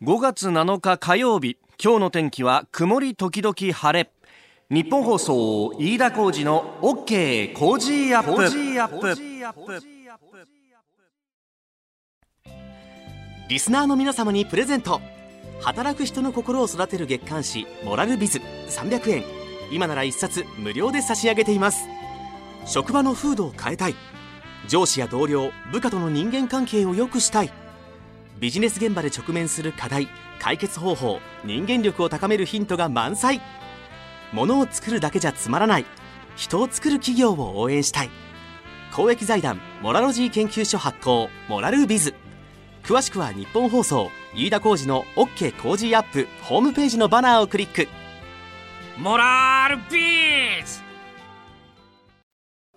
5月7日火曜日今日の天気は曇り時々晴れ。日本放送飯田浩二の OK 工事アップ。リスナーの皆様にプレゼント。働く人の心を育てる月刊誌「モラルビズ」300円。今なら1冊無料で差し上げています。職場の風土を変えたい。上司や同僚部下との人間関係を良くしたい。ビジネス現場で直面する課題解決方法人間力を高めるヒントが満載。物を作るだけじゃつまらない。人を作る企業を応援したい。公益財団モラロジー研究所発行モラルビズ。詳しくは日本放送飯田浩司の OK 工事アップホームページのバナーをクリック。モラルビズ！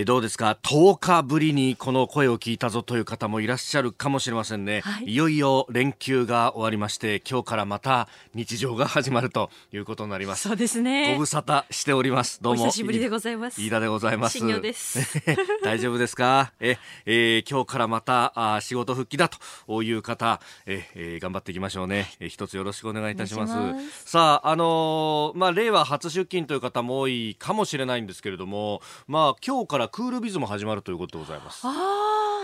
えどうですか？10日ぶりにこの声を聞いたぞという方もいらっしゃるかもしれませんね、はい、いよいよ連休が終わりまして今日からまた日常が始まるということになります。そうですね。ご無沙汰しております。どうも。久しぶりでございます。飯田でございます。新です。大丈夫ですか？え、えー、今日からまたあ仕事復帰だという方ええー、頑張っていきましょうね、えー、一つよろしくお願いいたします。さああのー、まあ令和初出勤という方も多いかもしれないんですけれどもまあ今日からクールビズも始まるということでございます。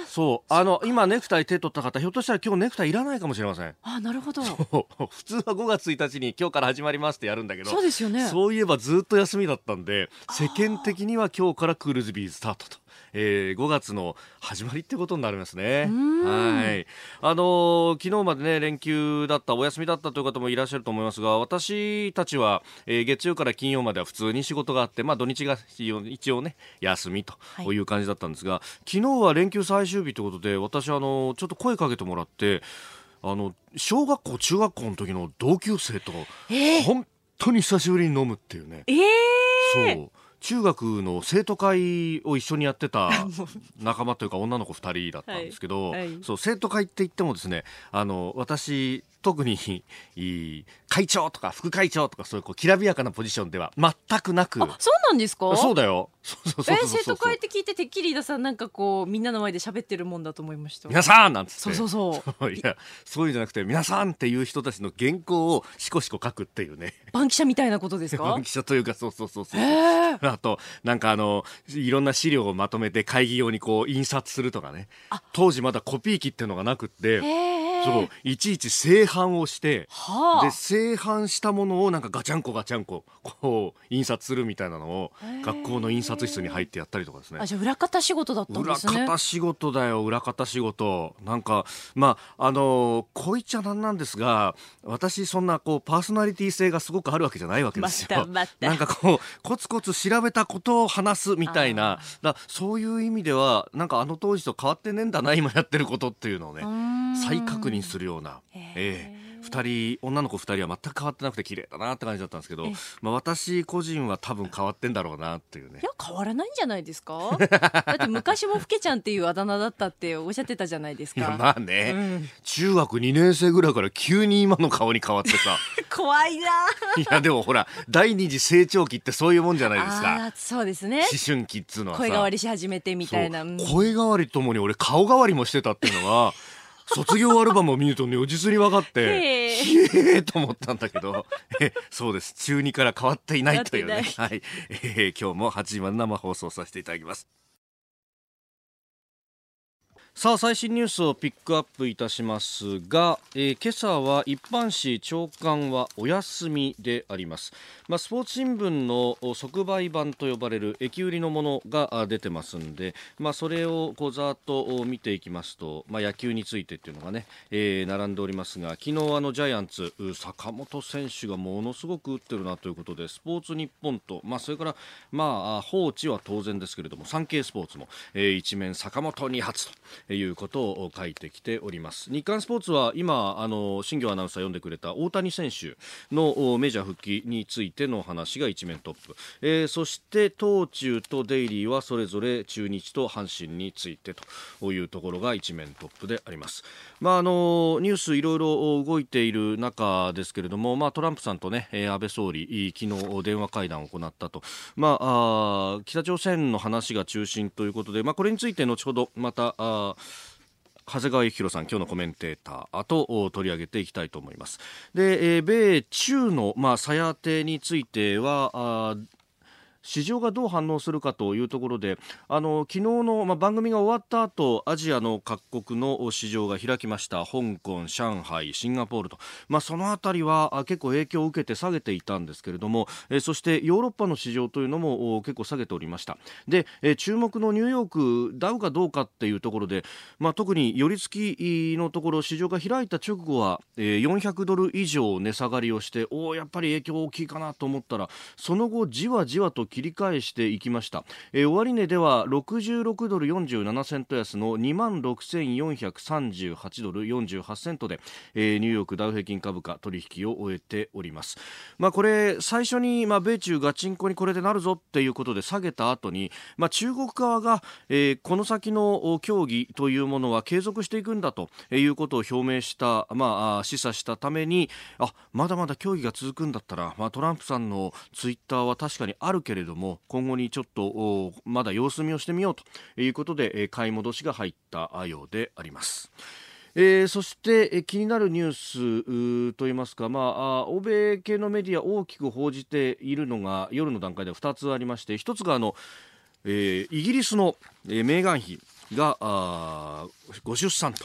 そう。あの今ネクタイ手取った方ひょっとしたら今日ネクタイいらないかもしれません。あなるほど。普通は5月1日に今日から始まりますってやるんだけどそうですよね。そういえばずっと休みだったんで世間的には今日からクールズビーズスタートとえー、5月の始まりってことになりますね。はい。あのー、昨日までね、連休だった、お休みだったという方もいらっしゃると思いますが、私たちは、えー、月曜から金曜までは普通に仕事があって、まあ土日が一応ね、休みという感じだったんですが、はい、昨日は連休最終日ということで、私、あのー、ちょっと声かけてもらって、あの、小学校、中学校の時の同級生と、えー、本当に久しぶりに飲むっていうね。えー、そう。中学の生徒会を一緒にやってた 仲間というか女の子2人だったんですけど、はいはい、そう生徒会って言ってもですねあの私特に会長とか副会長とかそういうこうきらびやかなポジションでは全くなく。あそうなんですか？そうだよ。え生徒会って聞いててっきり飯田さんなんかこうみんなの前で喋ってるもんだと思いました。皆さんなんつって。そうそうそう。いやそういうんじゃなくて皆さんっていう人たちの原稿をしこしこ書くっていうね。番記者みたいなことですか？番記者というかそうそうそうそう。あとなんかあのいろんな資料をまとめて会議用にこう印刷するとかね。当時まだコピー機っていうのがなくってそういちいち製版をして、はあ、で製版したものをなんかガチャンコガチャンコこう印刷するみたいなのを学校の印刷室に入ってやったりとかですね。あじゃ裏方仕事だったんですね。裏方仕事だよ裏方仕事。なんかまああのこういっちゃなんなんですが私そんなこうパーソナリティ性がすごくあるわけじゃないわけですよ、ま、なんかこうコツコツ調べたことを話すみたいな。だそういう意味ではなんかあの当時と変わってねえんだな今やってることっていうのをね再確認するような、えー、えー2人女の子2人は全く変わってなくて綺麗だなって感じだったんですけど、まあ、私個人は多分変わってんだろうなっていうね。いや変わらないんじゃないですか？だって昔もふけちゃんっていうあだ名だったっておっしゃってたじゃないですか。まあね、うん、中学2年生ぐらいから急に今の顔に変わってさ。怖いな。いやでもほら第二次成長期ってそういうもんじゃないですか。そうですね。思春期っつうのは声変わりし始めてみたいな、うん、声変わりともに俺顔変わりもしてたっていうのは卒業アルバムを見ると如実に分かってへえ。と思ったんだけど。えそうです。中2から変わっていないというね。はい、えー、今日も8時まで生放送させていただきますさあ最新ニュースをピックアップいたしますが、えー、今朝は一般紙朝刊はお休みであります、まあ、スポーツ新聞の即売版と呼ばれる駅売りのものが出てますんで、まあ、それをこうざっと見ていきますと、まあ、野球についてっていうのがね、えー、並んでおりますが昨日あのジャイアンツ坂本選手がものすごく打ってるなということでスポーツ日本と、まあ、それから、まあ、放置は当然ですけれどもサンケイスポーツも、えー、一面坂本に発ということを書いてきております。日刊スポーツは今あの新業アナウンサー読んでくれた大谷選手のメジャー復帰についての話が一面トップ、えー、そして東中とデイリーはそれぞれ中日と阪神についてというところが一面トップであります。まあ、あのニュースいろいろ動いている中ですけれども、まあ、トランプさんと、ね、安倍総理昨日電話会談を行ったと、まあ、あ北朝鮮の話が中心ということで、まあ、これについて後ほどまたあ長谷川幸宏さん、今日のコメンテーターと取り上げていきたいと思います。で、えー、米中の、まあ、さやてについては、あ市場がどう反応するかというところであの昨日の、まあ、番組が終わった後アジアの各国の市場が開きました。香港、上海、シンガポールと、まあ、そのあたりは結構影響を受けて下げていたんですけれども、えそしてヨーロッパの市場というのも結構下げておりました。で、え注目のニューヨークダウかどうかっていうところで、まあ、特に寄り付きのところ市場が開いた直後は、え400ドル以上値下がりをしておやっぱり影響大きいかなと思ったらその後じわじわと切り返していきました、えー、終値では66ドル47セント安の2万6438ドル48セントで、えー、ニューヨークダウ平均株価取引を終えております。まあこれ最初にまあ米中ガチンコにこれでなるぞっていうことで下げた後にまあ中国側が、えー、この先の協議というものは継続していくんだということを表明したまあ示唆したためにあまだまだ協議が続くんだったらまあトランプさんのツイッターは確かにあるけれどれども今後にちょっとまだ様子見をしてみようということで買い戻しが入ったようであります。えー、そして、え気になるニュースといいますか、まあ、欧米系のメディア出きく報じているのが夜の段階では2つありまして1つがあの、えー、イギリスの、えー、メーガン妃があご出産と。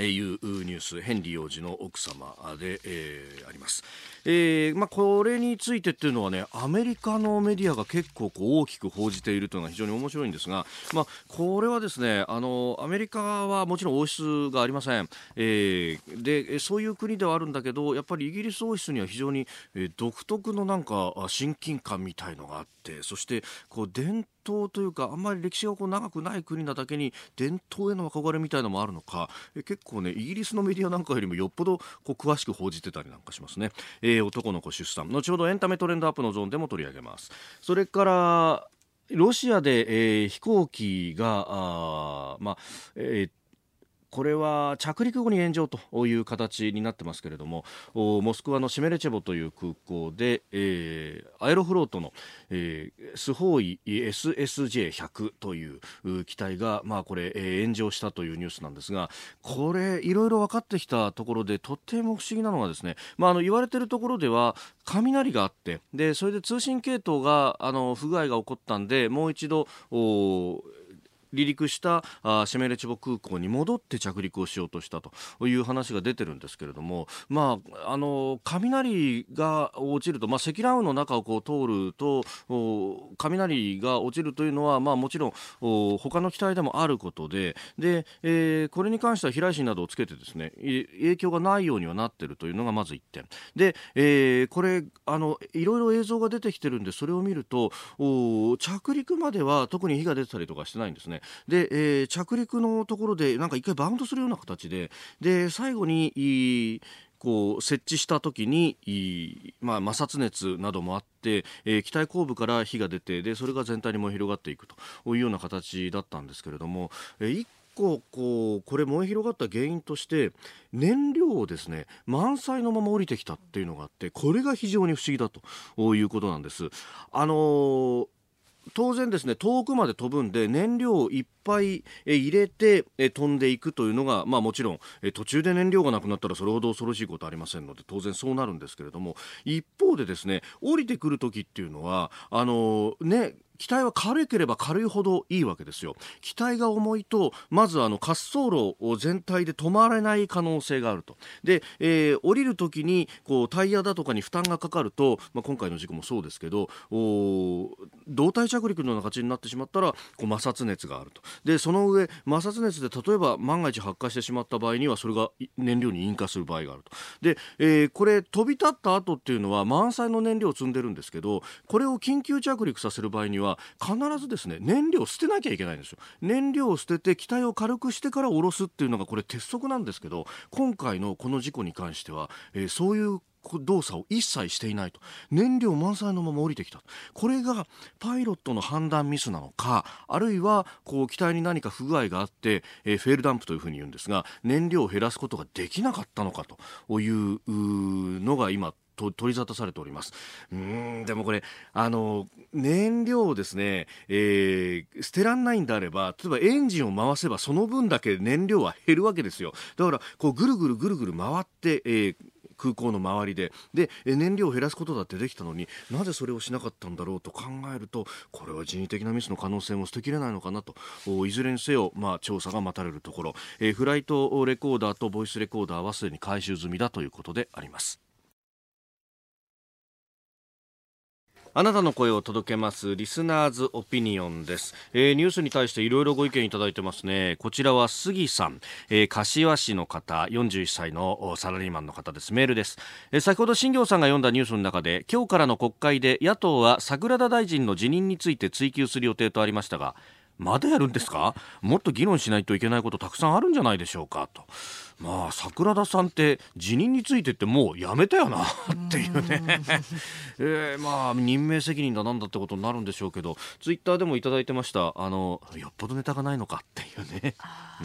いうニュースヘンリー王子の奥様で、えー、あります。えーまあ、これについてっていうのはねアメリカのメディアが結構こう大きく報じているというのが非常に面白いんですが、まあ、これはですねあのアメリカはもちろん王室がありません、えー、でそういう国ではあるんだけどやっぱりイギリス王室には非常に、えー、独特のなんか親近感みたいのがあってそしてこう伝統というかあんまり歴史がこう長くない国なだけに伝統への憧れみたいのもあるのかえ結構ねイギリスのメディアなんかよりもよっぽどこう詳しく報じてたりなんかしますね。ええー、男の子出産。後ほどエンタメトレンドアップのゾーンでも取り上げます。それからロシアで、えー、飛行機があ、まあえーこれは着陸後に炎上という形になってますけれどもモスクワのシメレチェボという空港で、えー、アエロフロートの、えー、スホーイ SSJ100 という機体が、まあ、これ、えー、炎上したというニュースなんですがこれいろいろ分かってきたところでとっても不思議なのがですね、まあ、あの言われているところでは雷があってでそれで通信系統があの不具合が起こったんでもう一度離陸したあシェメレチボ空港に戻って着陸をしようとしたという話が出てるんですけれども、まあ、あの雷が落ちると、まあ、積乱雲の中をこう通ると雷が落ちるというのは、まあ、もちろん他の機体でもあることでで、えー、これに関しては飛来心などをつけてですね影響がないようにはなっているというのがまず1点で、えー、これあのいろいろ映像が出てきてるんでそれを見ると着陸までは特に火が出てたりとかしてないんですね。で、えー、着陸のところでなんか一回バウンドするような形でで最後にこう設置した時に、まあ、摩擦熱などもあって、えー、機体後部から火が出てでそれが全体に燃え広がっていくというような形だったんですけれども、えー、構こうこれ燃え広がった原因として燃料をですね満載のまま降りてきたっていうのがあってこれが非常に不思議だということなんです。あのー当然ですね遠くまで飛ぶんで燃料をいっぱい入れて飛んでいくというのが、まあ、もちろん途中で燃料がなくなったらそれほど恐ろしいことはありませんので当然そうなるんですけれども一方でですね降りてくる時っていうのはあのね機体は軽ければ軽いほどいいわけですよ。機体が重いとまずあの滑走路を全体で止まれない可能性があると。で、えー、降りるときにこうタイヤだとかに負担がかかると、まあ、今回の事故もそうですけど胴体着陸のような形になってしまったらこう摩擦熱があると。でその上摩擦熱で例えば万が一発火してしまった場合にはそれが燃料に引火する場合があると。で、えー、これ飛び立った後っていうのは満載の燃料を積んでるんですけどこれを緊急着陸させる場合にはは必ずですね燃料を捨てなきゃいけないんですよ。燃料を捨てて機体を軽くしてから下ろすっていうのがこれ鉄則なんですけど今回のこの事故に関しては、えー、そういう動作を一切していないと。燃料満載のまま降りてきたこれがパイロットの判断ミスなのかあるいはこう機体に何か不具合があって、えー、フェールダンプというふうに言うんですが燃料を減らすことができなかったのかというのが今取り沙汰されております。うんでもこれあの燃料をですね、えー、捨てらんないんであれば例えばエンジンを回せばその分だけ燃料は減るわけですよ。だからこうぐるぐるぐるぐる回って、えー空港の周りでで燃料を減らすことだってできたのになぜそれをしなかったんだろうと考えるとこれは人為的なミスの可能性も捨てきれないのかなといずれにせよ、まあ、調査が待たれるところ、えー、フライトレコーダーとボイスレコーダーはすでに回収済みだということであります。あなたの声を届けますリスナーズオピニオンです、えー、ニュースに対していろいろご意見いただいてますね。こちらは杉さん、えー、柏市の方41歳のサラリーマンの方です。メールです、えー、先ほど新行さんが読んだニュースの中で今日からの国会で野党は桜田大臣の辞任について追及する予定とありましたがまだやるんですか？もっと議論しないといけないことたくさんあるんじゃないでしょうか？と。まあ桜田さんって辞任についてってもうやめたよな っていうね。えー、まあ任命責任だなんだってことになるんでしょうけどツイッターでもいただいてました。あのよっぽどネタがないのかっていうね。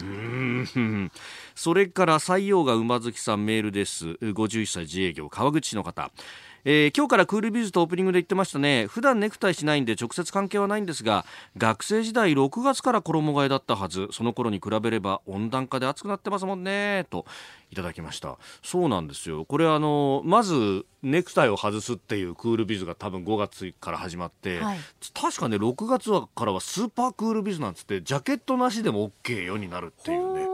うん。それから採用が馬月さんメールです。51歳自営業川口市の方えー、今日からクールビズとオープニングで言ってましたね。普段ネクタイしないんで直接関係はないんですが学生時代6月から衣替えだったはず。その頃に比べれば温暖化で暑くなってますもんね。といただきました。そうなんですよ。これあのまずネクタイを外すっていうクールビズが多分5月から始まって、はい、確かね6月からはスーパークールビズなんつってジャケットなしでも OK よになるっていうね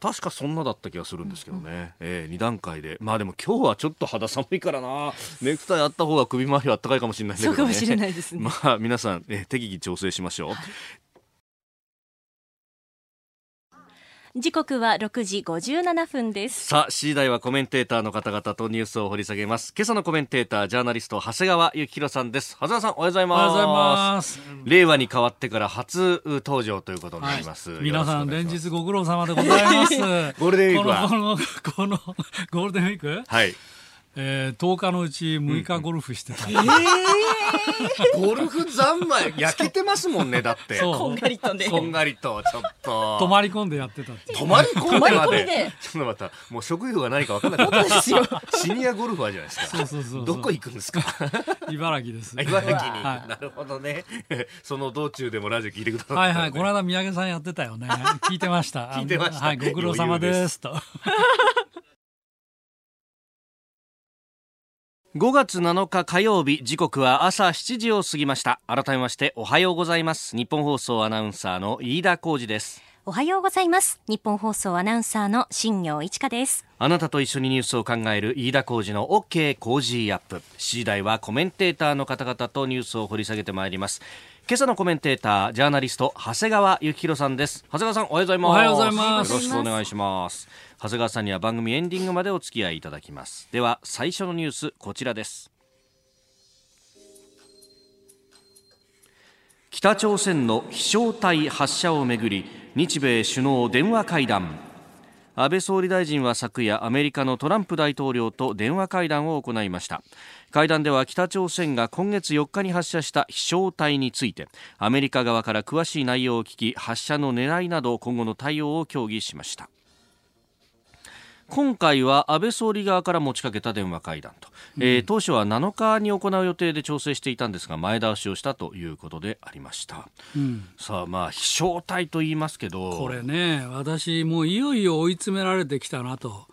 確かそんなだった気がするんですけどね、うん、えー、2段階で。まあでも今日はちょっと肌寒いからな。ネクタイあった方が首周りはあったかいかもしれないんだけど、ね、そうかもしれないですね。まあ皆さん、えー、適宜調整しましょう、時刻は6時57分です。さあ C 台はコメンテーターの方々とニュースを掘り下げます。今朝のコメンテータージャーナリスト長谷川幸宏さんです。長谷川さんおはようございます。令和に変わってから初登場ということになります、はい、皆さん連日ご苦労様でございます。ゴールデンウィークは。このこのゴールデンウィーク？はいえー、10日のうち6日ゴルフしてた、うん、えー、ゴルフ三昧。焼けてますもんねだって。こんがりとね。こんがりとちょっと。泊まり込んでやってた泊まり込んでまで。ちょっとまた。もう職業が何か分からなかった。シニアゴルファーじゃないですか。そうそうそうどこ行くんですか？茨城です。茨城に、はい、なるほどね。その道中でもラジオ聞いてください、ね、はいはい。この間宮城さんやってたよね。聞いてました。聞いてました、はい、ご苦労様です。と5月7日火曜日時刻は朝7時を過ぎました。改めましておはようございます。日本放送アナウンサーの飯田浩二です。おはようございます。日本放送アナウンサーの新業一華です。あなたと一緒にニュースを考える飯田浩二の OK 工事アップ。7時台はコメンテーターの方々とニュースを掘り下げてまいります。今朝のコメンテータージャーナリスト長谷川幸宏さんです。長谷川さんおはようございます。おはようございます。よろしくお願いします長谷川さんには番組エンディングまでお付き合いいただきます。では最初のニュースこちらです。北朝鮮の飛翔体発射をめぐり日米首脳電話会談。安倍総理大臣は昨夜アメリカのトランプ大統領と電話会談を行いました。会談では北朝鮮が今月4日に発射した飛翔体についてアメリカ側から詳しい内容を聞き発射の狙いなど今後の対応を協議しました。今回は安倍総理側から持ちかけた電話会談と、うん、えー、当初は7日に行う予定で調整していたんですが前倒しをしたということでありました、うん、さあまあ飛翔体と言いますけど。これね私もういよいよ追い詰められてきたなと。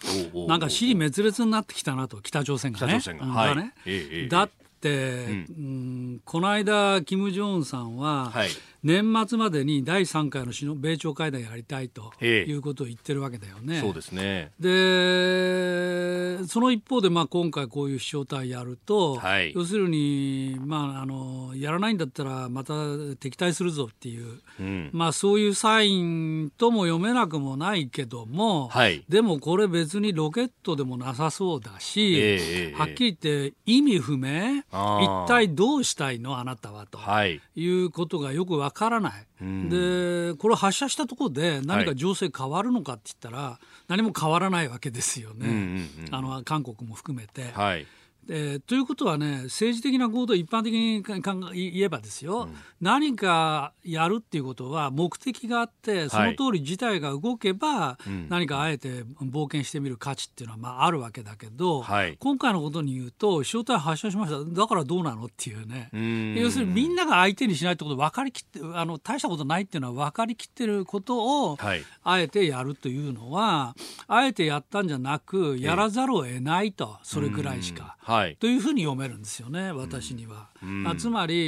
なんか死に滅裂になってきたなと北朝鮮がね。北朝鮮が、はい。ね。ええ、だって、うん、この間金正恩さんは、はい年末までに第3回の首脳米朝会談やりたいとええいうことを言ってるわけだよね。そうですね。でその一方で、まあ、今回こういう飛翔体やると、はい要するに、まあ、あのやらないんだったらまた敵対するぞっていう、うん。まあ、そういうサインとも読めなくもないけども、はいでもこれ別にロケットでもなさそうだし、ええええはっきり言って意味不明一体どうしたいのあなたはと。はい。いうことがよくわからない、ん。でこれを発射したところで何か情勢変わるのかって言ったら、何も変わらないわけですよね、あの韓国も含めて。はい。でということはね政治的な行動一般的にか考え言えばですよ、何かやるっていうことは目的があってその通り事態が動けば、うん。何かあえて冒険してみる価値っていうのはまああるわけだけど、はい。今回のことに言うと飛翔体発射しました。だからどうなのっていうね。うん。要するにみんなが相手にしないってこと分かりきってあの大したことないっていうのは分かりきってることを、はい。あえてやるというのはあえてやったんじゃなくやらざるを得ないとそれくらいしか。はい。というふうに読めるんですよね、私には。ん。あつまり、え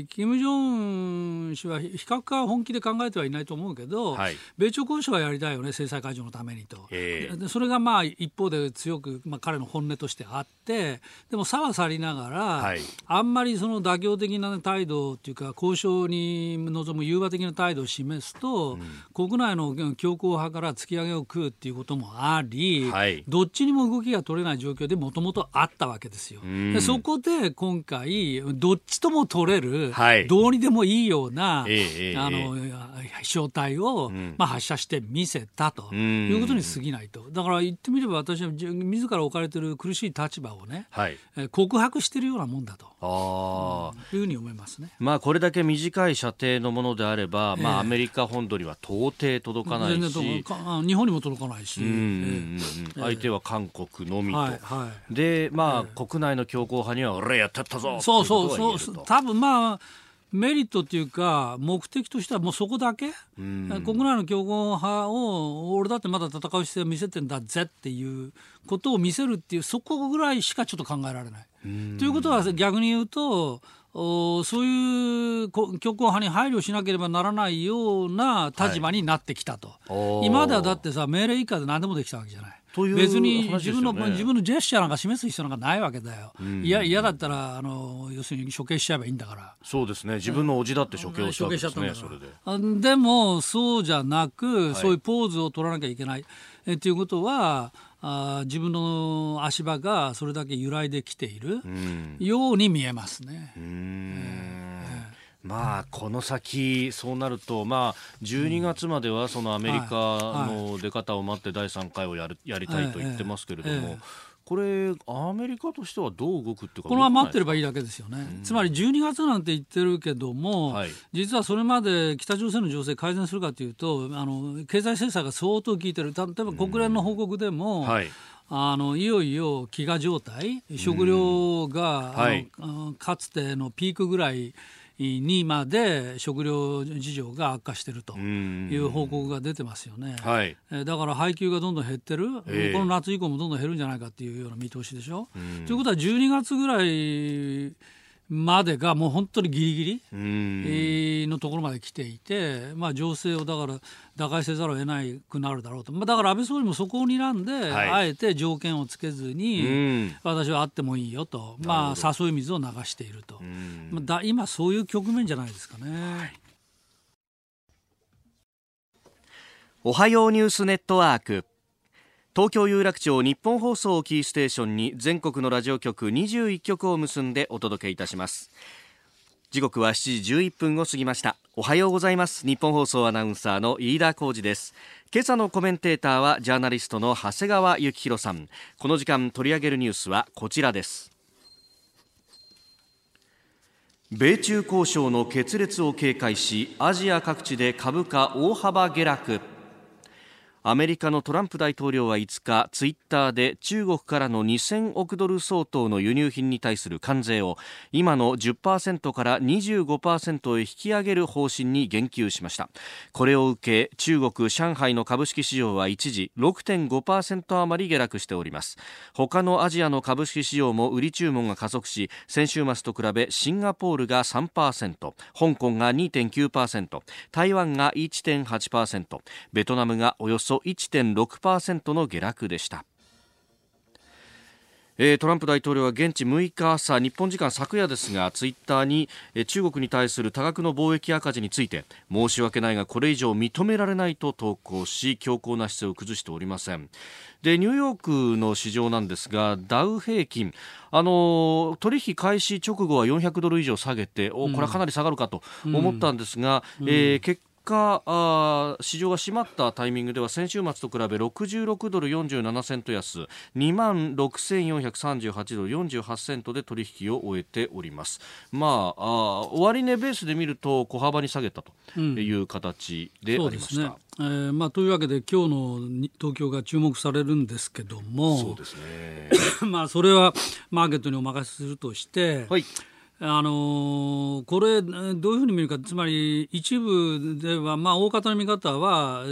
ー金正恩氏は比較か本気で考えてはいないと思うけど、はい。米朝交渉はやりたいよね、制裁解除のためにと。ええ。でそれがまあ一方で強く、まあ、彼の本音としてあって、でも差は去りながら、はい。あんまりその妥協的な態度というか、交渉に臨む融和的な態度を示すと、国内の強硬派から突き上げを食うっていうこともあり、はい。どっちにも動きが取れない状況でもともとあったわけですよ。ん。でそこで今回、どっちとも取れる、はいどうにでもいいような、ええええあの飛翔体を、んまあ、発射してみせたとんいうことに過ぎないと。だから言ってみれば私はじ自ら置かれている苦しい立場をね、はい。えー告白しているようなもんだとああ。いうふうに思いますね。まあこれだけ短い射程のものであれば、まええあアメリカ本土には到底届かない全然し、とかあ日本にも届かないし、相手は韓国のみと。はいはいで、まあ、国内の強硬派には俺やってったぞそうそうそうことが言えると。多分まあメリットっていうか目的としてはもうそこだけ、ん。国内の強硬派を俺だってまだ戦う姿勢を見せてんだぜっていうことを見せるっていうそこぐらいしかちょっと考えられない。ということは逆に言うとおそういうこ強硬派に配慮しなければならないような立場になってきたと、おー。今まではだってさ命令以下で何でもできたわけじゃない。という別に自分の、自分のジェスチャーなんか示す必要なんかないわけだよ。いや嫌だったらあの要するに処刑しちゃえばいいんだから。そうですね。自分の叔父だって処刑をしたわけですねで。でもそうじゃなく、そういうポーズを取らなきゃいけない。えっていうことはあ自分の足場がそれだけ揺らいできているうん。ように見えますね。うーん。まあこの先そうなるとまあ12月まではそのアメリカの出方を待って第3回をやるやりたいと言ってますけれどもえこれアメリカとしてはどう動くっていうかこのまま待ってればばいいだけですよね、つまり12月なんて言ってるけども、はい。実はそれまで北朝鮮の情勢改善するかというとあの経済制裁が相当効いてる。例えば国連の報告でも、はい。あのいよいよ飢餓状態食料が、はい。かつてのピークぐらいにまで食料事情が悪化しているとんいう報告が出てますよね。はい。えーだから配給がどんどん減ってる、ええ。ここの夏以降もどんどん減るんじゃないかっていうような見通しでしょ。ということは12月ぐらいまでがもう本当にギリギリ、のところまで来ていて、まあ、情勢をだから打開せざるを得なくなるだろうと、まあ、だから安倍総理もそこを睨んで、はい。あえて条件をつけずに、うん。私はあってもいいよと、まあ、誘い水を流していると、まあ、だ今、そういう局面じゃないですかね。おはようニュースネットワーク東京有楽町日本放送をキーステーションに全国のラジオ局21局を結んでお届けいたします。時刻は7時11分を過ぎました。おはようございます。日本放送アナウンサーの飯田浩二です。今朝のコメンテーターはジャーナリストの長谷川幸宏さん。この時間取り上げるニュースはこちらです。米中交渉の決裂を警戒しアジア各地で株価大幅下落。アメリカのトランプ大統領は5日ツイッターで中国からの2000億ドル相当の輸入品に対する関税を今の10%から25%へ引き上げる方針に言及しました。これを受け中国上海の株式市場は一時6.5%余り下落しております。他のアジアの株式市場も売り注文が加速し先週末と比べシンガポールが3%香港が2.9%台湾が1.8%ベトナムがおよそ1.6%の下落でした。えー、トランプ大統領は現地6日朝日本時間昨夜ですがツイッターに、えー、中国に対する多額の貿易赤字について申し訳ないがこれ以上認められないと投稿し強硬な姿勢を崩しておりません。でニューヨークの市場なんですがダウ平均あの取引開始直後は400ドル以上下げて、おこれはかなり下がるかと思ったんですが、うん、えー、結果あ市場が閉まったタイミングでは先週末と比べ66ドル47セント安。2万6438ドル48セントで取引を終えております。まああ終値ベースで見ると小幅に下げたという形でありました、うんえーまあ、というわけで今日の東京が注目されるんですけども。そうですね。まあそれはマーケットにお任せするとして、はいあのー、これ、どういうふうに見るか、つまり一部では、まあ、大方の見方は、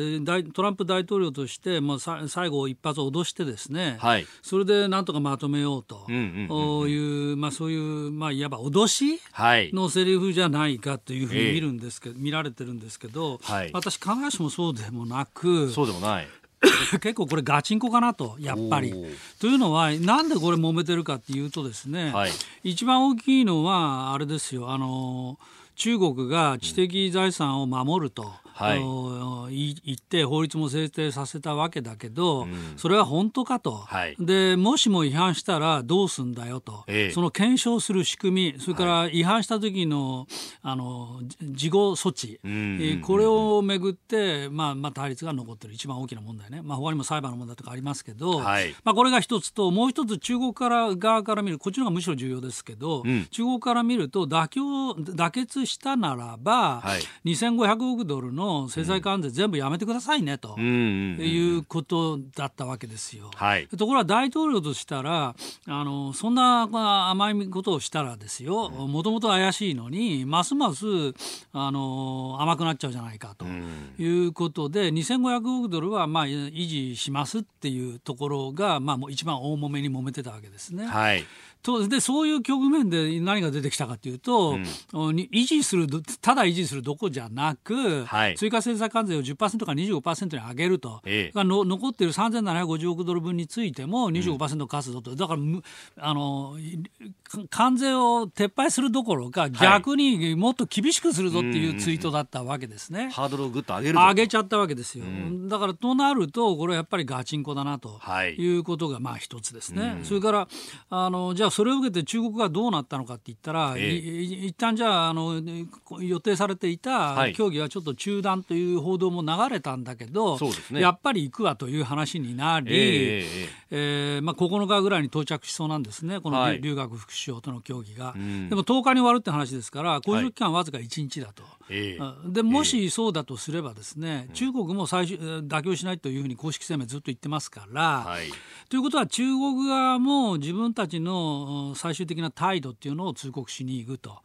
トランプ大統領として、まあ、最後、一発脅してですね、はい、それでなんとかまとめようと。いう、まあ、そういう、まあ、いわば脅しのセリフじゃないかというふうに見るんですけど、見られてるんですけど、はい、私、必ずしもそうでもなく、そうでもない。結構これガチンコかなとやっぱり。というのはなんでこれ揉めてるかっていうとですね、はい、一番大きいのはあれですよ。あの中国が知的財産を守ると。はい、言って法律も制定させたわけだけど、うん、それは本当かと、はい、でもしも違反したらどうすんだよと、ええ、その検証する仕組みそれから違反した時のあの事後措置、えー、これをめぐって、まあまあ、対立が残っている。一番大きな問題ね、まあ、他にも裁判の問題とかありますけど、はい、まあ、これが一つともう一つ中国から側から見るこっちの方がむしろ重要ですけど、うん、中国から見ると妥協妥結したならば、はい、2500億ドルのの制裁関税全部やめてくださいねと、いうことだったわけですよ。はい、ところが大統領としたらあのそんな甘いことをしたらですよもともと怪しいのにますますあの甘くなっちゃうじゃないかということで2500億ドルはまあ維持しますっていうところが、まあ、もう一番大揉めに揉めてたわけですね。はいとでそういう局面で何が出てきたかというと、うん、維持するただ維持するどこじゃなく、はい、追加制裁関税を10%から25%に上げると、ええ、の残っている3750億ドル分についても25%課すぞと、うん、だからあの関税を撤廃するどころか逆にもっと厳しくするぞっていうツイートだったわけですね。うんうん、ハードルをぐっと上げる上げちゃったわけですよ、だからとなるとこれはやっぱりガチンコだなとい。うことがまあ一つですね。それからあのじゃあそれを受けて中国がどうなったのかって言ったら、ええ、一旦じゃああの予定されていた協議はちょっと中断という報道も流れたんだけど、はいね、やっぱり行くわという話になり、ええー、まあ、9日ぐらいに到着しそうなんですね、この留学副首相との協議が。はい、でも10日に終わるって話ですから、交渉期間わずか1日だと。えー、でもしそうだとすればですね、中国も最終妥協しないというふうに公式声明ずっと言ってますから、はい、ということは中国側も自分たちの最終的な態度っていうのを通告しに行くと。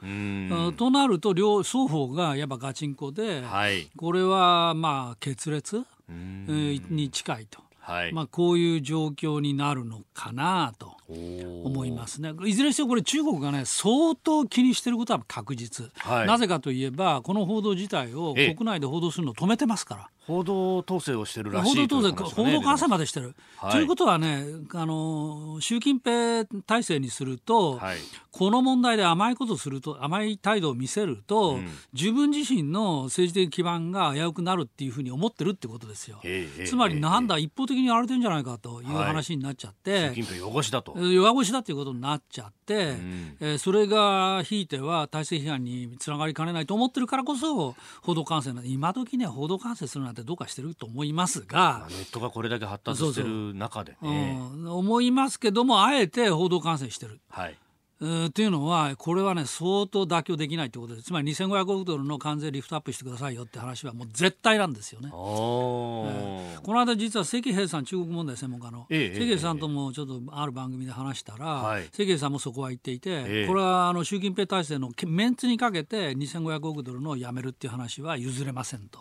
となると両双方がやっぱガチンコで、はい、これはまあ決裂？に近いと。はい、まあ、こういう状況になるのかなと思いますね。いずれにしてもこれ中国がね相当気にしていることは確実、はい、なぜかといえばこの報道自体を国内で報道するのを止めてますから。報道統制をしてるらしい報道統制、報道監査までしてる。はい、ということはね、あの習近平体制にすると、はい、この問題で甘いことすると、甘い態度を見せると、うん、自分自身の政治的基盤が危うくなるっていうふうに思ってるってことですよ。つまり、なんだ、一方的にやられてるんじゃないかという話になっちゃって、習近平弱腰だと。弱腰だっていうことになっちゃって、うん、えー、それがひいては体制批判につながりかねないと思ってるからこそ、報道管制なんで、今時ね、報道管制するなんてどうかしてると思いますが、ネットがこれだけ発達してる中でね、うん、思いますけどもあえて報道管制してる。はいえーっていうのはこれはね相当妥協できないってことです。つまり2500億ドルの関税リフトアップしてくださいよって話はもう絶対なんですよね。おー。この間実は関平さん中国問題専門家の、ええ関平さんともちょっとある番組で話したら、はい。関平さんもそこは言っていて、ええ。これはあの習近平体制のけメンツにかけて2500億ドルのやめるっていう話は譲れませんと。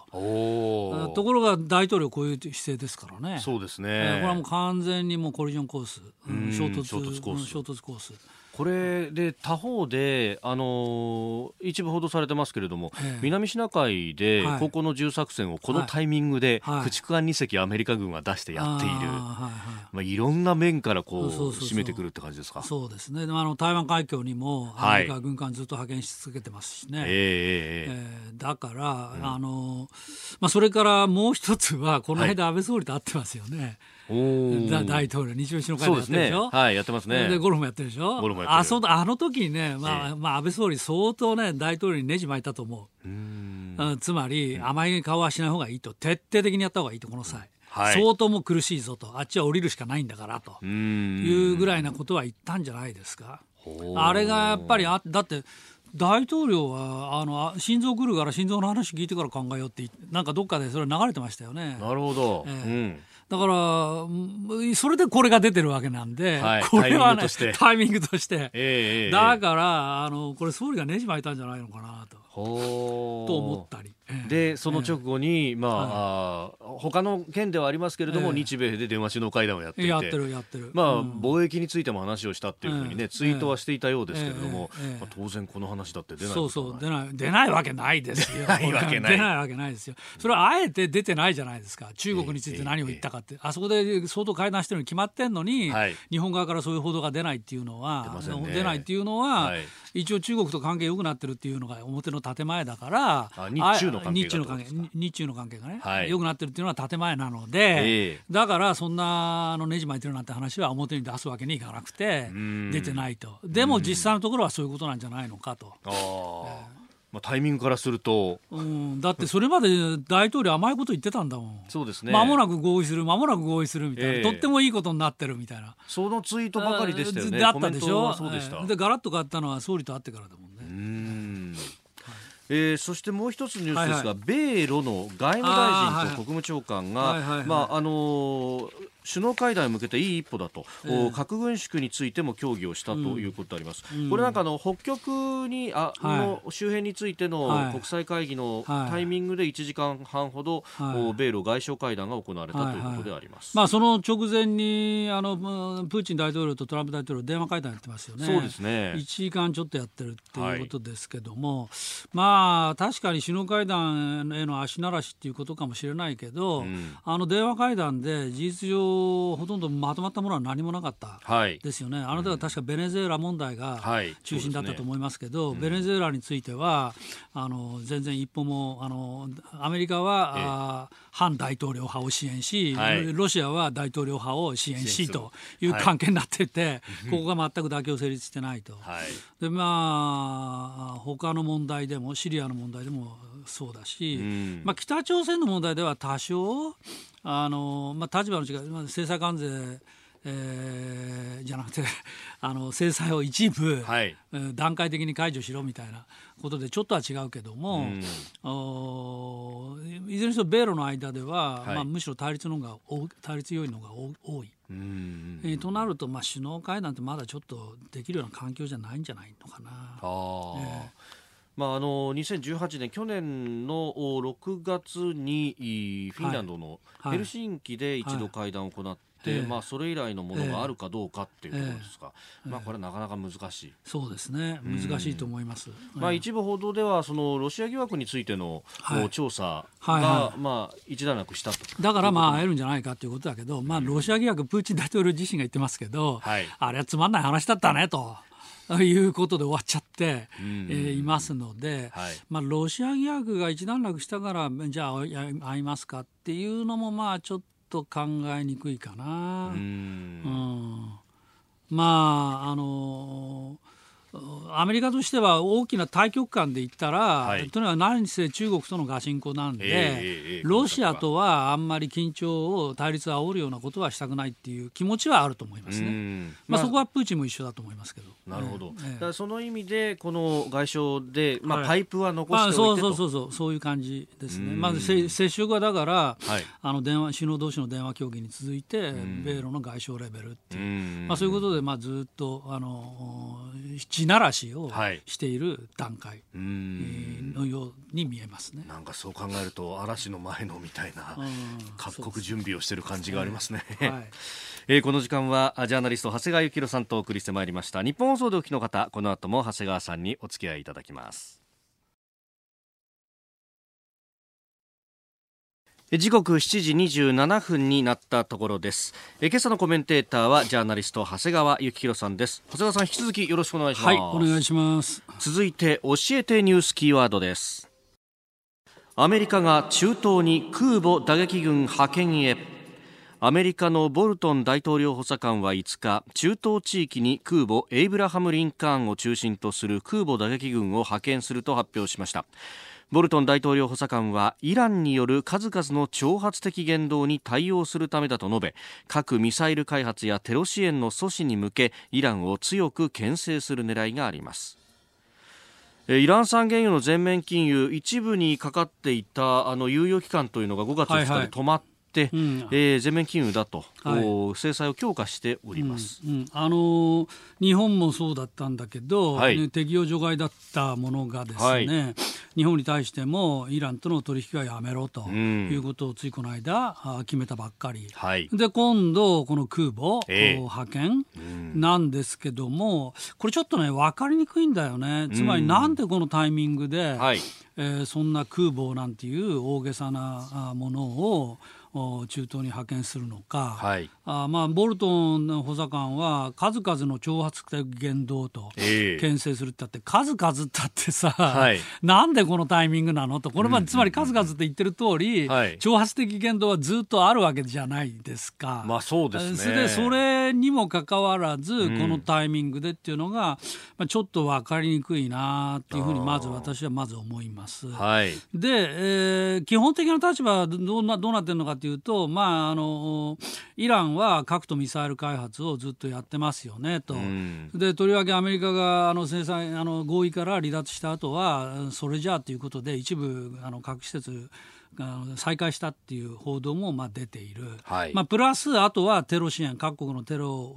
ところが大統領こういう姿勢ですからね。そうですね、えーこれはもう完全にもうコリジョンコース、うんうん衝突衝突コース。うん衝突コースこれで他方で、あのー一部報道されてますけれども、ええ。南シナ海ではい。高校の銃作戦をこのタイミングではい。駆逐艦2隻アメリカ軍が出してやっている、はいはいまあ、いろんな面からこう締めてくるって感じですか？そうですね。あの台湾海峡にもアメリカは軍艦ずっと派遣し続けてますしね。ええええええ。ーだから、あのまあ、それからもう一つは、この間、安倍総理と会ってますよね、えおーだ大統領、日米首脳会そうですね談やってるでしょ、はいやってますね。でゴルフもやってるでしょ、ゴルフもあそうあの時にね、まあええ。まあ、安倍総理、相当ね、大統領にネジ巻いたと思う。うーん。うんつまり、甘い顔はしない方がいいと、徹底的にやった方がいいと、この際、はい。相当もう苦しいぞと、あっちは降りるしかないんだからと。いうぐらいなことは言ったんじゃないですか。あれがやっぱりあだって大統領はあのあ心臓来るから心臓の話聞いてから考えようってなんかどっかでそれ流れてましたよね。なるほど、ええ。うんだからうんそれでこれが出てるわけなんで、はいこれはねタイミングとして。して。ええええだからあのこれ総理がネジ巻いたんじゃないのかなとと思ったり。ええ。でその直後に、まあ、あー他の県ではありますけれども、ええ日米で電話首脳会談をやっていて。やってるやってる。まあうん。貿易についても話をしたっていうふうにね、ええ。ツイートはしていたようですけれども、ええ。ええ。まあ、当然この話だって出ないそうそう。出ない。出ないわけないですよ。出ないわけない。出ないわけないですよ。それはあえて出てないじゃないですか。中国について何を言ったかって、あそこで相当会談してるのに決まってんのに、はい。日本側からそういう報道が出ないっていうのはね。出ないっていうのは、はい一応中国と関係良くなってるっていうのが表の建前だからあ日中の関係日中の関係日中の関係がね、はい。良くなってるっていうのは建前なので、ええ。だからそんなあのネジ巻いてるなんて話は表に出すわけにいかなくてん出てないとでも実際のところはそういうことなんじゃないのかと。まあ、タイミングからすると。うん、だってそれまで大統領甘いこと言ってたんだもん。そうですね。間もなく合意する、間もなく合意するみたいな、ええ。とってもいいことになってるみたいな。そのツイートばかりでしたよね。であったでしょ。そうでした、ええ。で、ガラッと変わったのは総理と会ってからだもんうーね。ん。えーそしてもう一つニュースですが、は米ロの外務大臣と国務長官が、はいはいはい。まああのー首脳会談に向けていい一歩だと、ええ。お核軍縮についても協議をしたということであります。うん。これなんかあの北極にあ、はい。の周辺についてのはい。国際会議のはいタイミングで1時間半ほど、はい。お米ロ外相会談が行われたということであります。まあ、その直前にあのまあプーチン大統領とトランプ大統領、電話会談やってますよね。そうですね。1時間ちょっとやってるっていうことですけども、まあ確かに首脳会談への足ならしっていうことかもしれないけど、うん。あの電話会談で事実上ほとんどまとまったものは何もなかった。はい。ですよね、あの時は確かベネズエラ問題がはい。中心だったと思いますけど、そうですねベネズエラについてはあの全然一歩もあのアメリカは、ええ。反大統領派を支援し、はい。ロシアは大統領派を支援しというはい。関係になってて、ここが全く妥協成立してないと。はい。でまあ他の問題でもシリアの問題でもそうだし、うん。まあ、北朝鮮の問題では多少あの、まあ、立場の違い、まあ、制裁関税、えーじゃなくて あの制裁を一部、はい。えー段階的に解除しろみたいなことでちょっとは違うけども、うん。おいずれにせよ米ロの間では、はい。まあ、むしろ対立の方が多対立要因の方が多多い。うんえーとなると、まあ、首脳会談ってまだちょっとできるような環境じゃないんじゃないのかな。あー。えまあ、あの2018年去年のお6月にいフィンランドのはい。ヘルシンキで一度会談を行って、ええまあ、それ以来のものがあるかどうかっていうところですが、えまあ、これはなかなか難しい、そうですね。難しいと思います。まあ、うん一部報道ではそのロシア疑惑についての、はい。お調査が、はいはまあ、一段落したとだからまあ会えるんじゃないかということだけど、まあ、ロシア疑惑、プーチン大統領自身が言ってますけど、はい。あれはつまんない話だったねと。いうことで終わっちゃって、うん。えーいますので、はい。まあ、ロシア疑惑が一段落したからじゃあや会いますかっていうのもまあちょっと考えにくいかな。うん。うん。まああのアメリカとしては大きな大局観で言ったら、はい。とにかく何せ中国とのガシンコなんで、ええええロシアとはあんまり緊張を対立を煽るようなことはしたくないっていう気持ちはあると思いますうね。んまあ、そこはプーチンも一緒だと思いますけど。なるほど、ええ。その意味でこの外相で、まあはいパイプは残まあ、しておいてと、そうそうそうそうそういう感じですね。うん。まずせ接触はだから、はい。あの電話首脳同士の電話協議に続いて、米ロの外相レベルっていう。うん。まあ、そういうことで、まあ、ずっとあの地ならしをはい。している段階うん。のように見えますね。なんかそう考えると嵐の前のみたいなうん。各国準備をしている感じがありますね。はい。えーこの時間はあジャーナリスト長谷川幸宏さんとお送りしてまいりました。日本放送でお聞きの方この後も長谷川さんにお付き合いいただきます。え時刻7時27分になったところです。え今朝のコメンテーターはジャーナリスト長谷川幸宏さんです。長谷川さん引き続きよろしくお願いします、はい、お願いします。続いて教えてニュースキーワードです。アメリカが中東に空母打撃軍派遣へアメリカのボルトン大統領補佐官は5日中東地域に空母エイブラハム・リンカーンを中心とする空母打撃軍を派遣すると発表しました。ボルトン大統領補佐官はイランによる数々の挑発的言動に対応するためだと述べ核・ミサイル開発やテロ支援の阻止に向けイランを強く牽制する狙いがあります。イラン産原油の全面禁輸一部にかかっていたあの猶予期間というのが5月2日はいはいで止まっ、うん。えー全面禁輸だと、はい。お制裁を強化しております。うんあのー日本もそうだったんだけど、はい。ね適用除外だったものがですね、はい。日本に対してもイランとの取引はやめろとん。いうことをついこの間あ決めたばっかり。はい、で今度、この空母、ええ。派遣なんですけども、これちょっとね、分かりにくいんだよね、つまりなんでこのタイミングで、はい。えーそんな空母なんていう大げさなあものをお中東に派遣するのか、はい。あまあ、ボルトンの補佐官は数々の挑発的言動とええ。牽制するって言って数々だってさ、はい。なんでこのタイミングなのとこれまでつまり数々って言ってる通り、はい。挑発的言動はずっとあるわけじゃないですか。まあそうですね。それでそれにもかかわらず、このタイミングでっていうのが、まあ、ちょっと分かりにくいなっていうふうにまず私はまず思います。はい。で、えー基本的な立場はどうなどうなってるのかというと、まあ、あのイランは核とミサイル開発をずっとやってますよねと、ん。でとりわけアメリカがあの制裁あの合意から離脱した後はそれじゃあということで一部あの核施設再開したっていう報道もまあ出ている、はい。まあ、プラスあとはテロ支援各国のテロ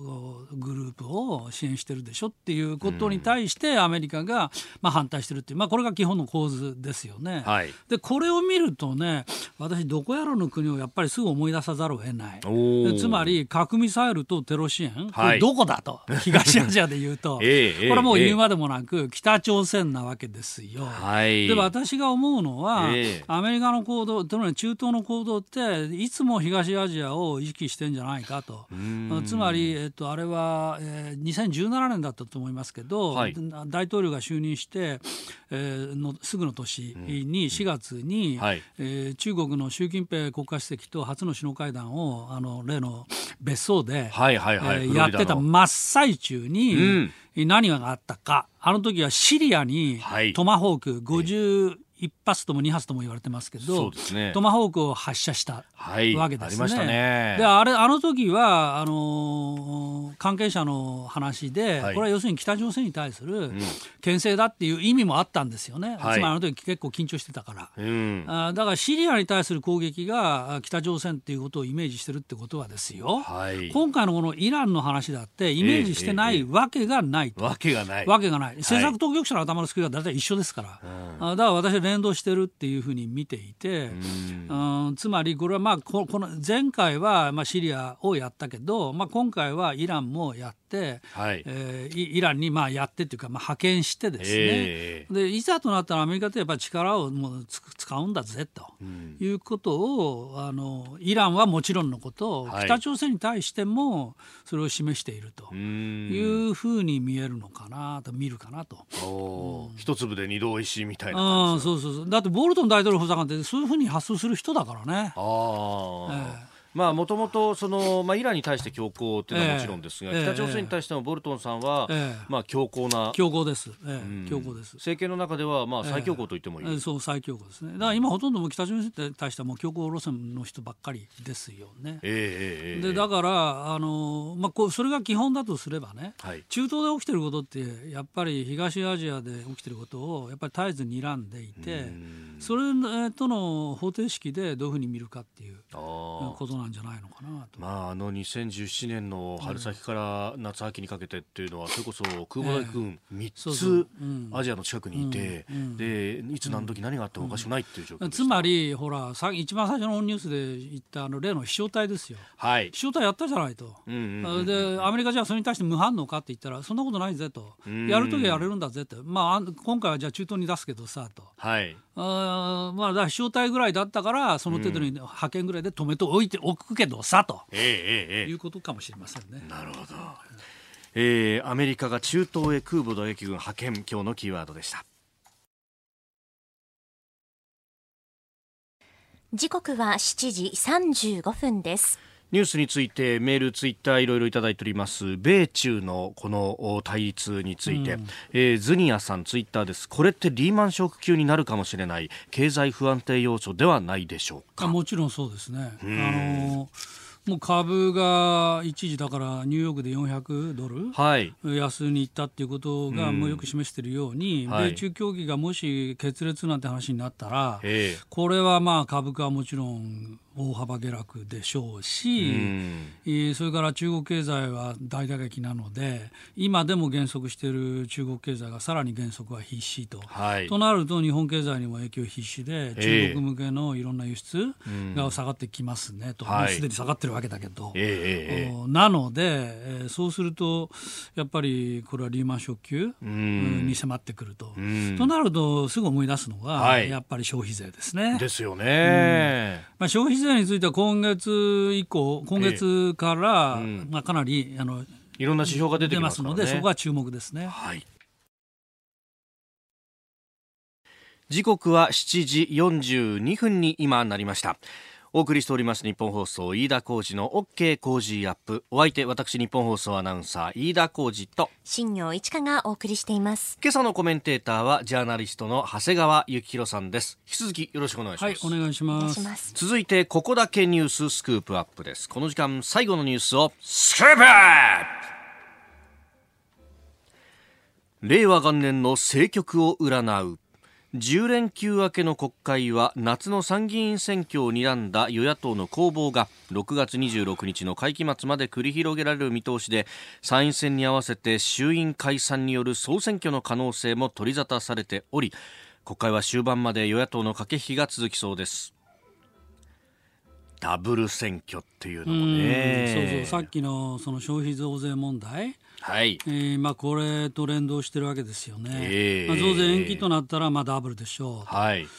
グループを支援してるでしょっていうことに対してアメリカがまあ反対してるっていう、まあ、これが基本の構図ですよね。はい。でこれを見るとね私どこやらの国をやっぱりすぐ思い出さざるを得ない。つまり核ミサイルとテロ支援、こはい。れどこだと？東アジアで言うと、ええええこれはもう言うまでもなく北朝鮮なわけですよ。はい。で私が思うのは、ええ。アメリカの行動、中東の行動って、いつも東アジアを意識してんじゃないかと、つまり、えっと、あれは、えー2017年だったと思いますけど、はい。大統領が就任して、えーのすぐの年に、4月に、はい。えー中国の習近平国家主席と初の首脳会談を、あの例の別荘で、はいはいはい。えーフロリダのやってた真っ最中に、うん。何があったか、あの時はシリアにはい。トマホーク51発とも2発とも言われてますけそど、ね。トマホークを発射したはいわけですね。あね。であれあの時はあのー関係者の話で、はい。これは要するに北朝鮮に対する牽制だっていう意味もあったんですよね、はい。つまりあの時結構緊張してたから。うん。あだからシリアに対する攻撃があ北朝鮮っていうことをイメージしてるってことはですよ、はい。今回のこのイランの話だってイメージしてないわけがないと。わけがない。わけがない、政策当局者の頭の作りは大体一緒ですから、あだから私は連動してるっていうふうに見ていて、うん。つまりこれはまあここの前回はまあシリアをやったけど、まあ、今回はイランもやって、はい。えーイイランにまあやってっていうか、まあ、派遣してですね、えでいざとなったらアメリカってやっぱり力をもうつ使うんだぜと、いうことをあのイランはもちろんのこと、はい。北朝鮮に対してもそれを示していると。うん。いうふうに見えるのかなと見るかなと。一粒で二度おいしいみたいな感じそうそうそうだってボルトン大統領補佐官ってそういうふうに発想する人だからね。ああ、えまあもともとそのまあイランに対して強硬っていうのはもちろんですが、ええ北朝鮮に対してもボルトンさんは、ええ。まあ強硬な強硬です、えうん。え、強硬です。政権の中ではまあ最強硬と言ってもいい。ええそう最強硬ですね。だから今ほとんどもう北朝鮮に対してはもう強硬路線の人ばっかりですよね。でだからあの、まあ、こうそれが基本だとすればね、はい。中東で起きてることってやっぱり東アジアで起きてることをやっぱり絶えず睨んでいてそれとの方程式でどういうふうに見るかっていうああことなんじゃないのかなと。まあ、あの2017年の春先から夏秋にかけてっていうのは、それこそ空母大軍3そうそう。つうん。アジアの近くにいて、でいつ何時何があってもおかしくないっていう状況つまりほらさ一番最初のニュースで言ったあの例の飛翔体ですよ。はい、飛翔体やったじゃないと。でアメリカじゃあそれに対して無反応かって言ったらそんなことないぜと。うん。やるときはやれるんだぜって、まあ今回はじゃあ中東に出すけどさと。はい。あーまあだ飛翔体ぐらいだったからその程度に派遣ぐらいで止めておいておくけどさとえええええいうことかもしれませんねえ。なるほど、えーアメリカが中東へ空母打撃軍派遣今日のキーワードでした時刻は7時35分です。ニュースについてメール、ツイッターいろいろいただいております。米中のこのお対立について、えーズニアさんツイッターです。これってリーマンショック級になるかもしれない。経済不安定要素ではないでしょうか。あもちろんそうですね。あのもう株が一時だからニューヨークで400ドルはい。安に行ったっていうことがもうよく示しているように、はい。米中協議がもし決裂なんて話になったら、え。これはまあ株価はもちろん大幅下落でしょうし、うそれから中国経済は大打撃なので今でも減速している中国経済がさらに減速は必至と。はい。となると日本経済にも影響必至でええ。中国向けのいろんな輸出が下がってきますねと、すでに下がってるわけだけど、なので、えーそうするとやっぱりこれはリーマンショック級に迫ってくると。うん。となるとすぐ思い出すのが、はい。やっぱり消費税ですね。ですよね、まあ、消費税については今月以降、今月から、えうん。まあ、かなりあのいろんな指標が出て出きますからね。ますので、そこは注目ですね。はい。時刻は7時42分に今なりましたお送りしております日本放送飯田浩司の OK 工事アップ。お相手私日本放送アナウンサー飯田浩司と新業一華がお送りしています。今朝のコメンテーターはジャーナリストの長谷川幸宏さんです。引き続きよろしくお願いします、はい、お願いします。続いてここだけニューススクープアップです。この時間最後のニュースをスクープアップ!令和元年の政局を占う10連休明けの国会は夏の参議院選挙を睨んだ与野党の攻防が6月26日の会期末まで繰り広げられる見通しで参院選に合わせて衆院解散による総選挙の可能性も取り沙汰されており国会は終盤まで与野党の駆け引きが続きそうです。ダブル選挙っていうのもね。そうそうさっきのその消費増税問題、はい。えーまあ、これと連動してるわけですよね、ええ。まあ、増税延期となったらまあダブルでしょはい、う、うん、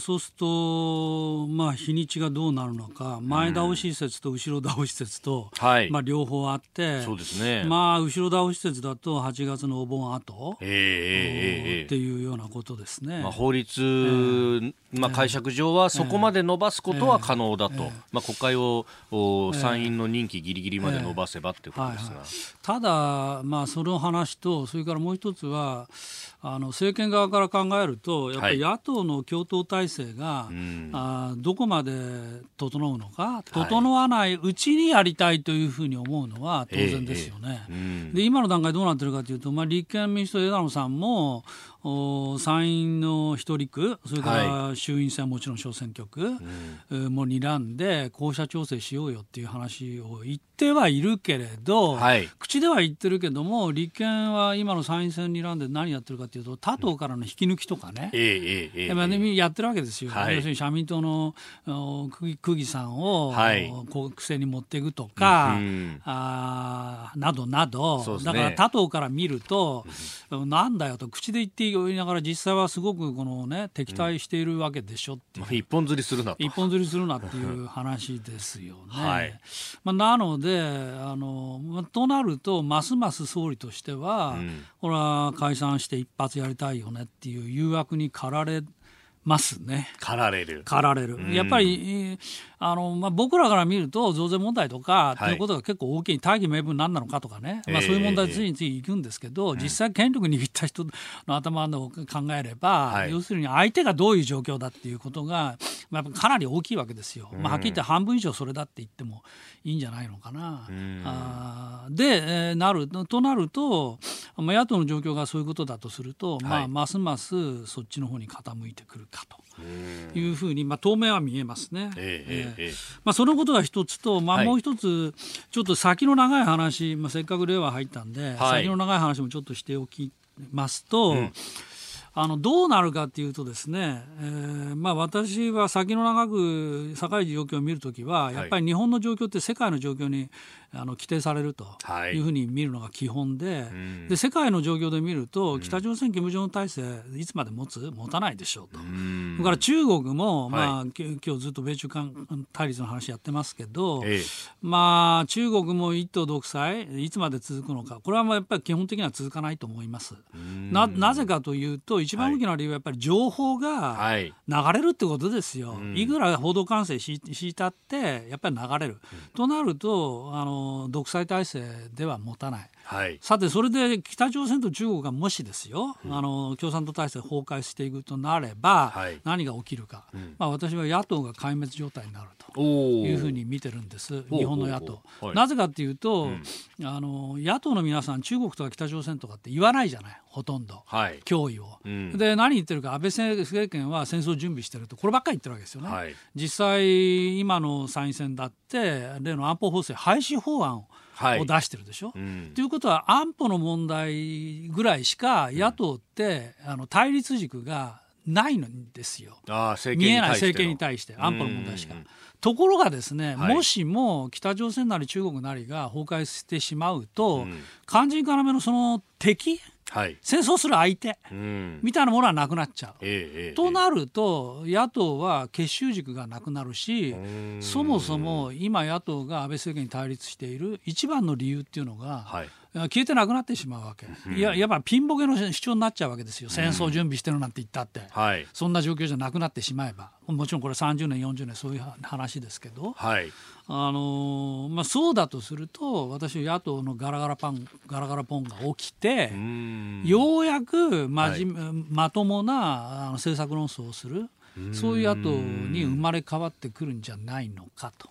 そうすると、まあ、日にちがどうなるのか前倒し説と後ろ倒し説と、はい。まあ、両方あってそうですね。まあ、後ろ倒し説だと8月のお盆後、ええええええ。っていうようなことですね。まあ、法律、まあ、解釈上はそこまで伸ばすことは可能だと、まあ、国会をお参院の任期ぎりぎりまで伸ばせばっていうことですが、ただ、まあ、その話とそれからもう一つはあの政権側から考えるとやっぱりはい。野党の共闘体制が、ん。あどこまで整うのか整わないうちにやりたいというふうに思うのは当然ですよね。ええ。うん。で今の段階どうなってるかというと、まあ、立憲民主党枝野さんもお参院の一人区それから衆院選はもちろん小選挙区、えーも睨んで候補者調整しようよっていう話を言ってはいるけれど、はい。口では言ってるけども立憲は今の参院選に睨んで何やってるかというと他党からの引き抜きとかね、ええええええやってるわけですよ、はい。要するに社民党のお区区議さんを、はい。国政に持っていくとか、うん。あーなどなど、ね。だから他党から見ると、なんだよと口で言って言いながら実際はすごくこの、ね、敵対しているわけでしょっていう。まあ、一本釣りするなと。一本釣りするなっていう話ですよね。はい。まあ、なのであの、まあとなるとますます総理としては、ん。これは解散して一発やりたいよねっていう誘惑に駆られますね。駆られる。駆られる、うん。やっぱり、えーあのまあ、僕らから見ると増税問題とか、はい。ということが結構大きい大義名分何なのかとかね、まあ、ええそういう問題についていくんですけど、実際権力握った人の頭の考えれば、はい。要するに相手がどういう状況だっていうことが、まあ、やっぱかなり大きいわけですよ、まあ、はっきり言って半分以上それだって言ってもいいんじゃないのかな。ん。あー。で、えーなるとなると、まあ、野党の状況がそういうことだとすると、まあ、はい。ますますそっちの方に傾いてくるかと。いうふうに、まあ、当面は見えますね。ええまあ、そのことが一つと、まあ、はい。もう一つ、ちょっと先の長い話、まあ、せっかく令和入ったんで、はい。先の長い話もちょっとしておきますと、うん。あのどうなるかっていうとですね、えーまあ、私は先の長く社会状況を見るときは、やっぱり日本の状況って世界の状況にあの規定されるとはい。いうふうに見るのが基本で,、ん。で世界の状況で見ると北朝鮮、金正恩体制いつまで持つ持たないでしょうと。うん。それから中国も、はい。まあ、き今日ずっと米中間対立の話やってますけど、ええ。まあ、中国も一党独裁いつまで続くのか。これはまあやっぱり基本的には続かないと思います。ななぜかというと一番大きな理由はやっぱり情報がはい。流れるってことですよ、ん。いくら報道管制し敷いたってやっぱり流れる、となるとあの独裁体制では持たない。はい。さてそれで北朝鮮と中国がもしですよ、あの共産党体制崩壊していくとなれば、はい。何が起きるか、まあ、私は野党が壊滅状態になると。いうふうに見てるんです、日本の野党。はい。なぜかっていうと、あの野党の皆さん、中国とか北朝鮮とかって言わないじゃない、ほとんど、はい。脅威を。うん。で、何言ってるか、安倍政権は戦争準備してると、こればっかり言ってるわけですよね。はい。実際、今の参院選だって、例の安保法制廃止法案を,、はい出してるでしょ？うんということは安保の問題ぐらいしか野党って、あの対立軸がないんですよ。見えない。政権に対して安保の問題しかうん。ところがですね、はいもしも北朝鮮なり中国なりが崩壊してしまうと、ん肝心要のその敵はい。戦争する相手うん。みたいなものはなくなっちゃう。え。となると野党は結集軸がなくなるしんそもそも今野党が安倍政権に対立している一番の理由っていうのが、はい。消えてなくなってしまうわけ、いややっぱピンボケの主張になっちゃうわけですよ。戦争準備してるなんて言ったって、はい。そんな状況じゃなくなってしまえば。もちろんこれ30年40年そういう話ですけど、はい。あのーまあ、そうだとすると私野党のガラガラパンガラガラポンが起きて、うん。ようやくまじ、まともなあの政策論争をするそういう野党に生まれ変わってくるんじゃないのかと。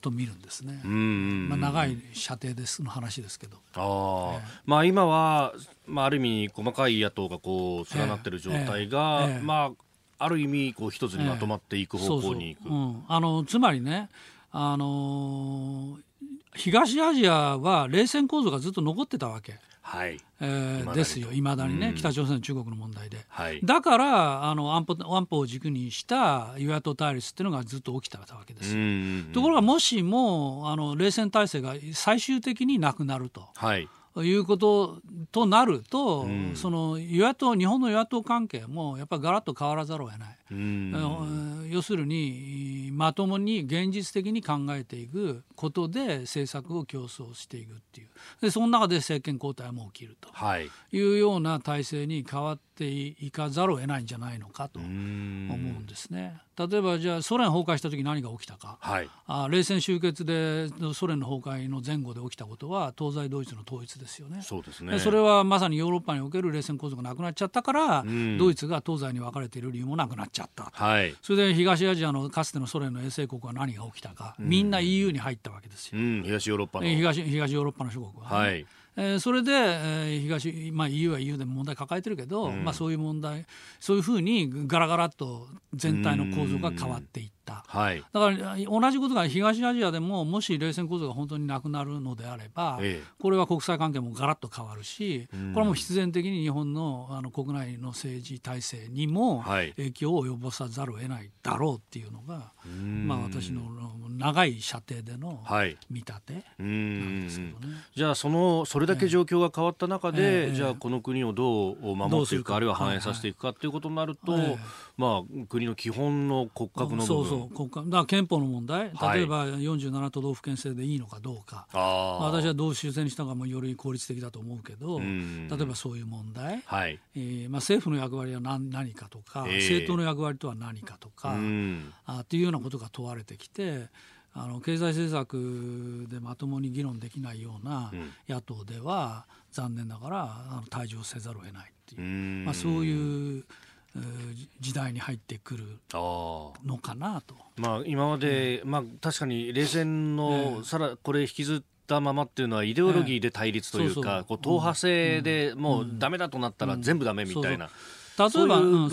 と見るんですね。うん。まあ、長い射程ですの話ですけど。ああ、まあ今は、まあある意味細かい野党がこう連なってる状態が、ええ。ええ。まあある意味こう一つにまとまっていく方向に行く。そうそううん、あのつまりね、あのー東アジアは冷戦構造がずっと残ってたわけ、はい。えーですよいまだにね、うん北朝鮮中国の問題で。はい。だからあの安保安保を軸にした与野党対立っていうのがずっと起きたわけですよ。うん。ところがもしもあの冷戦体制が最終的になくなるとはい。いうこととなると、んその与野党日本の与野党関係もやっぱりガラッと変わらざるを得ない。うん。要するにまともに現実的に考えていくことで政策を競争していくっていうでその中で政権交代も起きるとはい。いうような体制に変わっていかざるを得ないんじゃないのかとう思ん。うんですね。例えばじゃあソ連崩壊した時何が起きたか。はい。あ冷戦終結でソ連の崩壊の前後で起きたことは東西ドイツの統一ですよね。そうですね。でそれはまさにヨーロッパにおける冷戦構造がなくなっちゃったから、んドイツが東西に分かれている理由もなくなっちゃった。はい。それで東アジアのかつてのソ連の衛星国は何が起きたか、みんな EU に入ったわけですよ、うん。東ヨーロッパの。え東東ヨーロッパの諸国は、はい。えーそれで、えー東、まあ、EU は EU で問題抱えてるけど、まあ、そういう問題そういうふうにガラガラっと全体の構造が変わっていった。はい。だから同じことが東アジアでももし冷戦構造が本当になくなるのであれば、ええ。これは国際関係もガラッと変わるし、これはもう必然的に日本のあの国内の政治体制にもはい。影響を及ぼさざるを得ないだろうっていうのが、まあ、私の長い射程でのはい。見立てうなんんですけどね。じゃあそのそれだけ状況が変わった中で、ええ。じゃあこの国をどう守っていくかあるいは反映させていくかということになると、はいはい。まあ国の基本の骨格の部分そうそそう国家だから憲法の問題？はい。例えば47都道府県制でいいのかどうか、あー。私はどう修正にした方がより効率的だと思うけど、ん。例えばそういう問題、はい。えーまあ、政府の役割は何何かとか、ええ政党の役割とは何かとか、うん。あっていうようなことが問われてきてあの経済政策でまともに議論できないようなうん。野党では残念ながらあの退場せざるを得ないっていう。う、ん。まあ、そういう時代に入ってくるのかなと。まあ、今まで、まあ、確かに冷戦の、ええ。さらこれ引きずったままっていうのはイデオロギーで対立というええそうそう。か、こう党派制でもうダメだとなったら全部ダメみたいな、例えばそ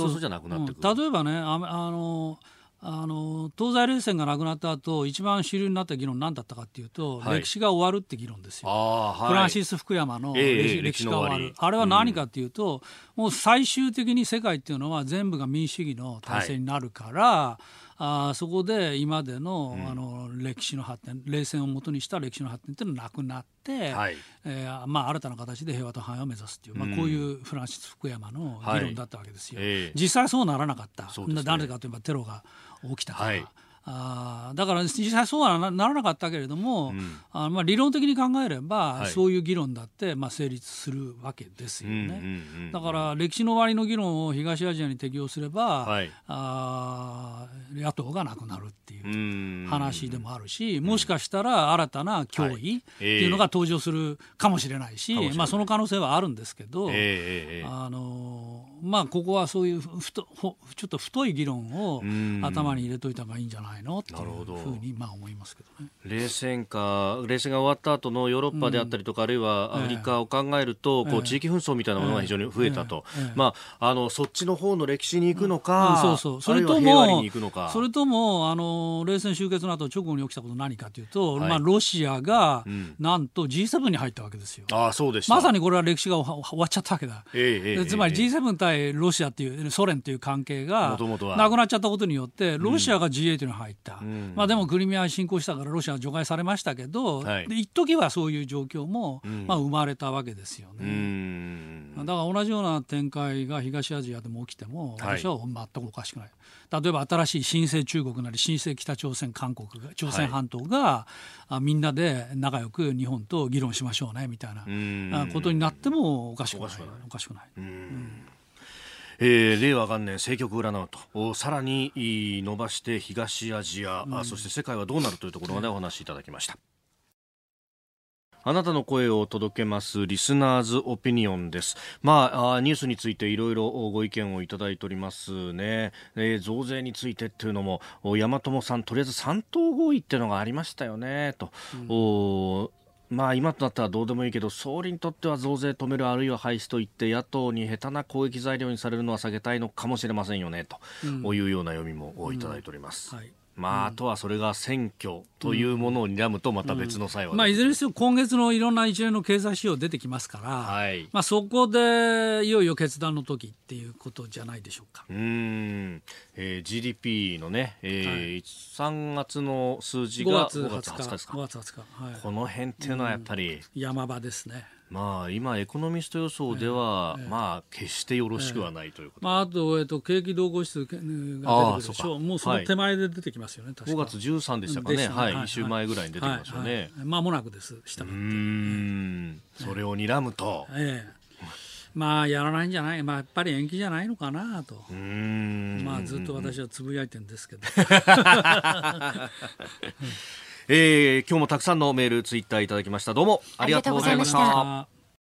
ういうじゃなくなってくる。うん。例えばねああのあの東西冷戦がなくなった後一番主流になった議論何だったかっていうと、はい。歴史が終わるって議論ですよ。はい。フランシス・福山のええ歴史,、が終わる。あれは何かっていうと、もう最終的に世界っていうのは全部が民主主義の体制になるから、あーそこで今までの,、あの歴史の発展冷戦をもとにした歴史の発展っていうのはなくなって、はい。えーまあ、新たな形で平和と繁栄を目指すっていう、まあ、こういうフランシス・福山の議論だったわけですよ。はい。ええ。実際そうならなかった、ね。なぜかといえばテロが起きたから。はいあーだから実際そうはなならなかったけれども、ん。あまあ、理論的に考えれば、はい。そういう議論だって、まあ、成立するわけですよね。うんうんうんだから歴史の終わりの議論を東アジアに適用すれば、はい。あー野党がなくなるっていううん。話でもあるし、もしかしたら新たな脅威っていうのが登場するかもしれないし、かもしれない。まあ、その可能性はあるんですけど、ええええええ。あのまあ、ここはそういうふとほちょっと太い議論をうん。頭に入れといた方がいいんじゃないのっていうふうにまあ思いますけどね。冷戦か冷戦が終わった後のヨーロッパであったりとか、あるいはアフリカを考えると、こえ。えう地域紛争みたいなものが非常に増えたと、ええ。ええ。まあ、あのそっちの方の歴史に行くのか、うん。そうそう。それともそれともあの冷戦終結の後直後に起きたこと何かというと、はい。まあ、ロシアがうん。なんと G7 に入ったわけですよ。ああそうでした。まさにこれは歴史が終わっちゃったわけだ。ええええでつまりええ。G7 対ロシアっていうソ連という関係がなくなっちゃったことによってロシアが G8 に入った、ん。まあ、でもクリミア侵攻したからロシアは除外されましたけど、はい。で一時はそういう状況も、ん。まあ、生まれたわけですようね。ん。だから同じような展開が東アジアでも起きてもはい。私は全くおかしくない、例えば新しい新生中国なり新生北朝鮮韓国が朝鮮半島が、あみんなで仲良く日本と議論しましょうねみたいなことになってもおかしくない。おかしくない。おかしくないえー令和元年政局占うとおさらに伸ばして東アジア、あそして世界はどうなるというところまでお話しいただきました。あなたの声を届けますリスナーズオピニオンです。まあ、あニュースについていろいろご意見をいただいておりますね。えー増税についてっていうのも、お山友さん、とりあえず三党合意っていうのがありましたよね、と。おまあ今となったらどうでもいいけど総理にとっては増税止めるあるいは廃止といって野党に下手な攻撃材料にされるのは避けたいのかもしれませんよねと、いうような読みもいただいております。はいまあ、あとはそれが選挙というものを睨むとまた別の際は、まあ、いずれにせよ今月のいろんな一連の経済指標出てきますから、はい。まあ、そこでいよいよ決断の時っていうことじゃないでしょうか。うーん、えー GDP のね、えー3月の数字5が月5 20月日20日ですか？5月20日、はい、この辺っていうのはやっぱり、山場ですね。まあ今エコノミスト予想では、まあ決してよろしくはないということ、まあ、あと、えっと、景気動向指数が出てくるでしょう。もうその手前で出てきますよね、確か。5月13でしたかね、でしたはい、1週前ぐらいに出てきましたよね。はい。はい。なくです、したうーん、それを睨むと、ええ。まあ、やらないんじゃない、まあ、やっぱり延期じゃないのかなと。まあ、ずっと私はつぶやいてるんですけど。えー今日もたくさんのメール、ツイッターいただきました。どうもありがとうございました。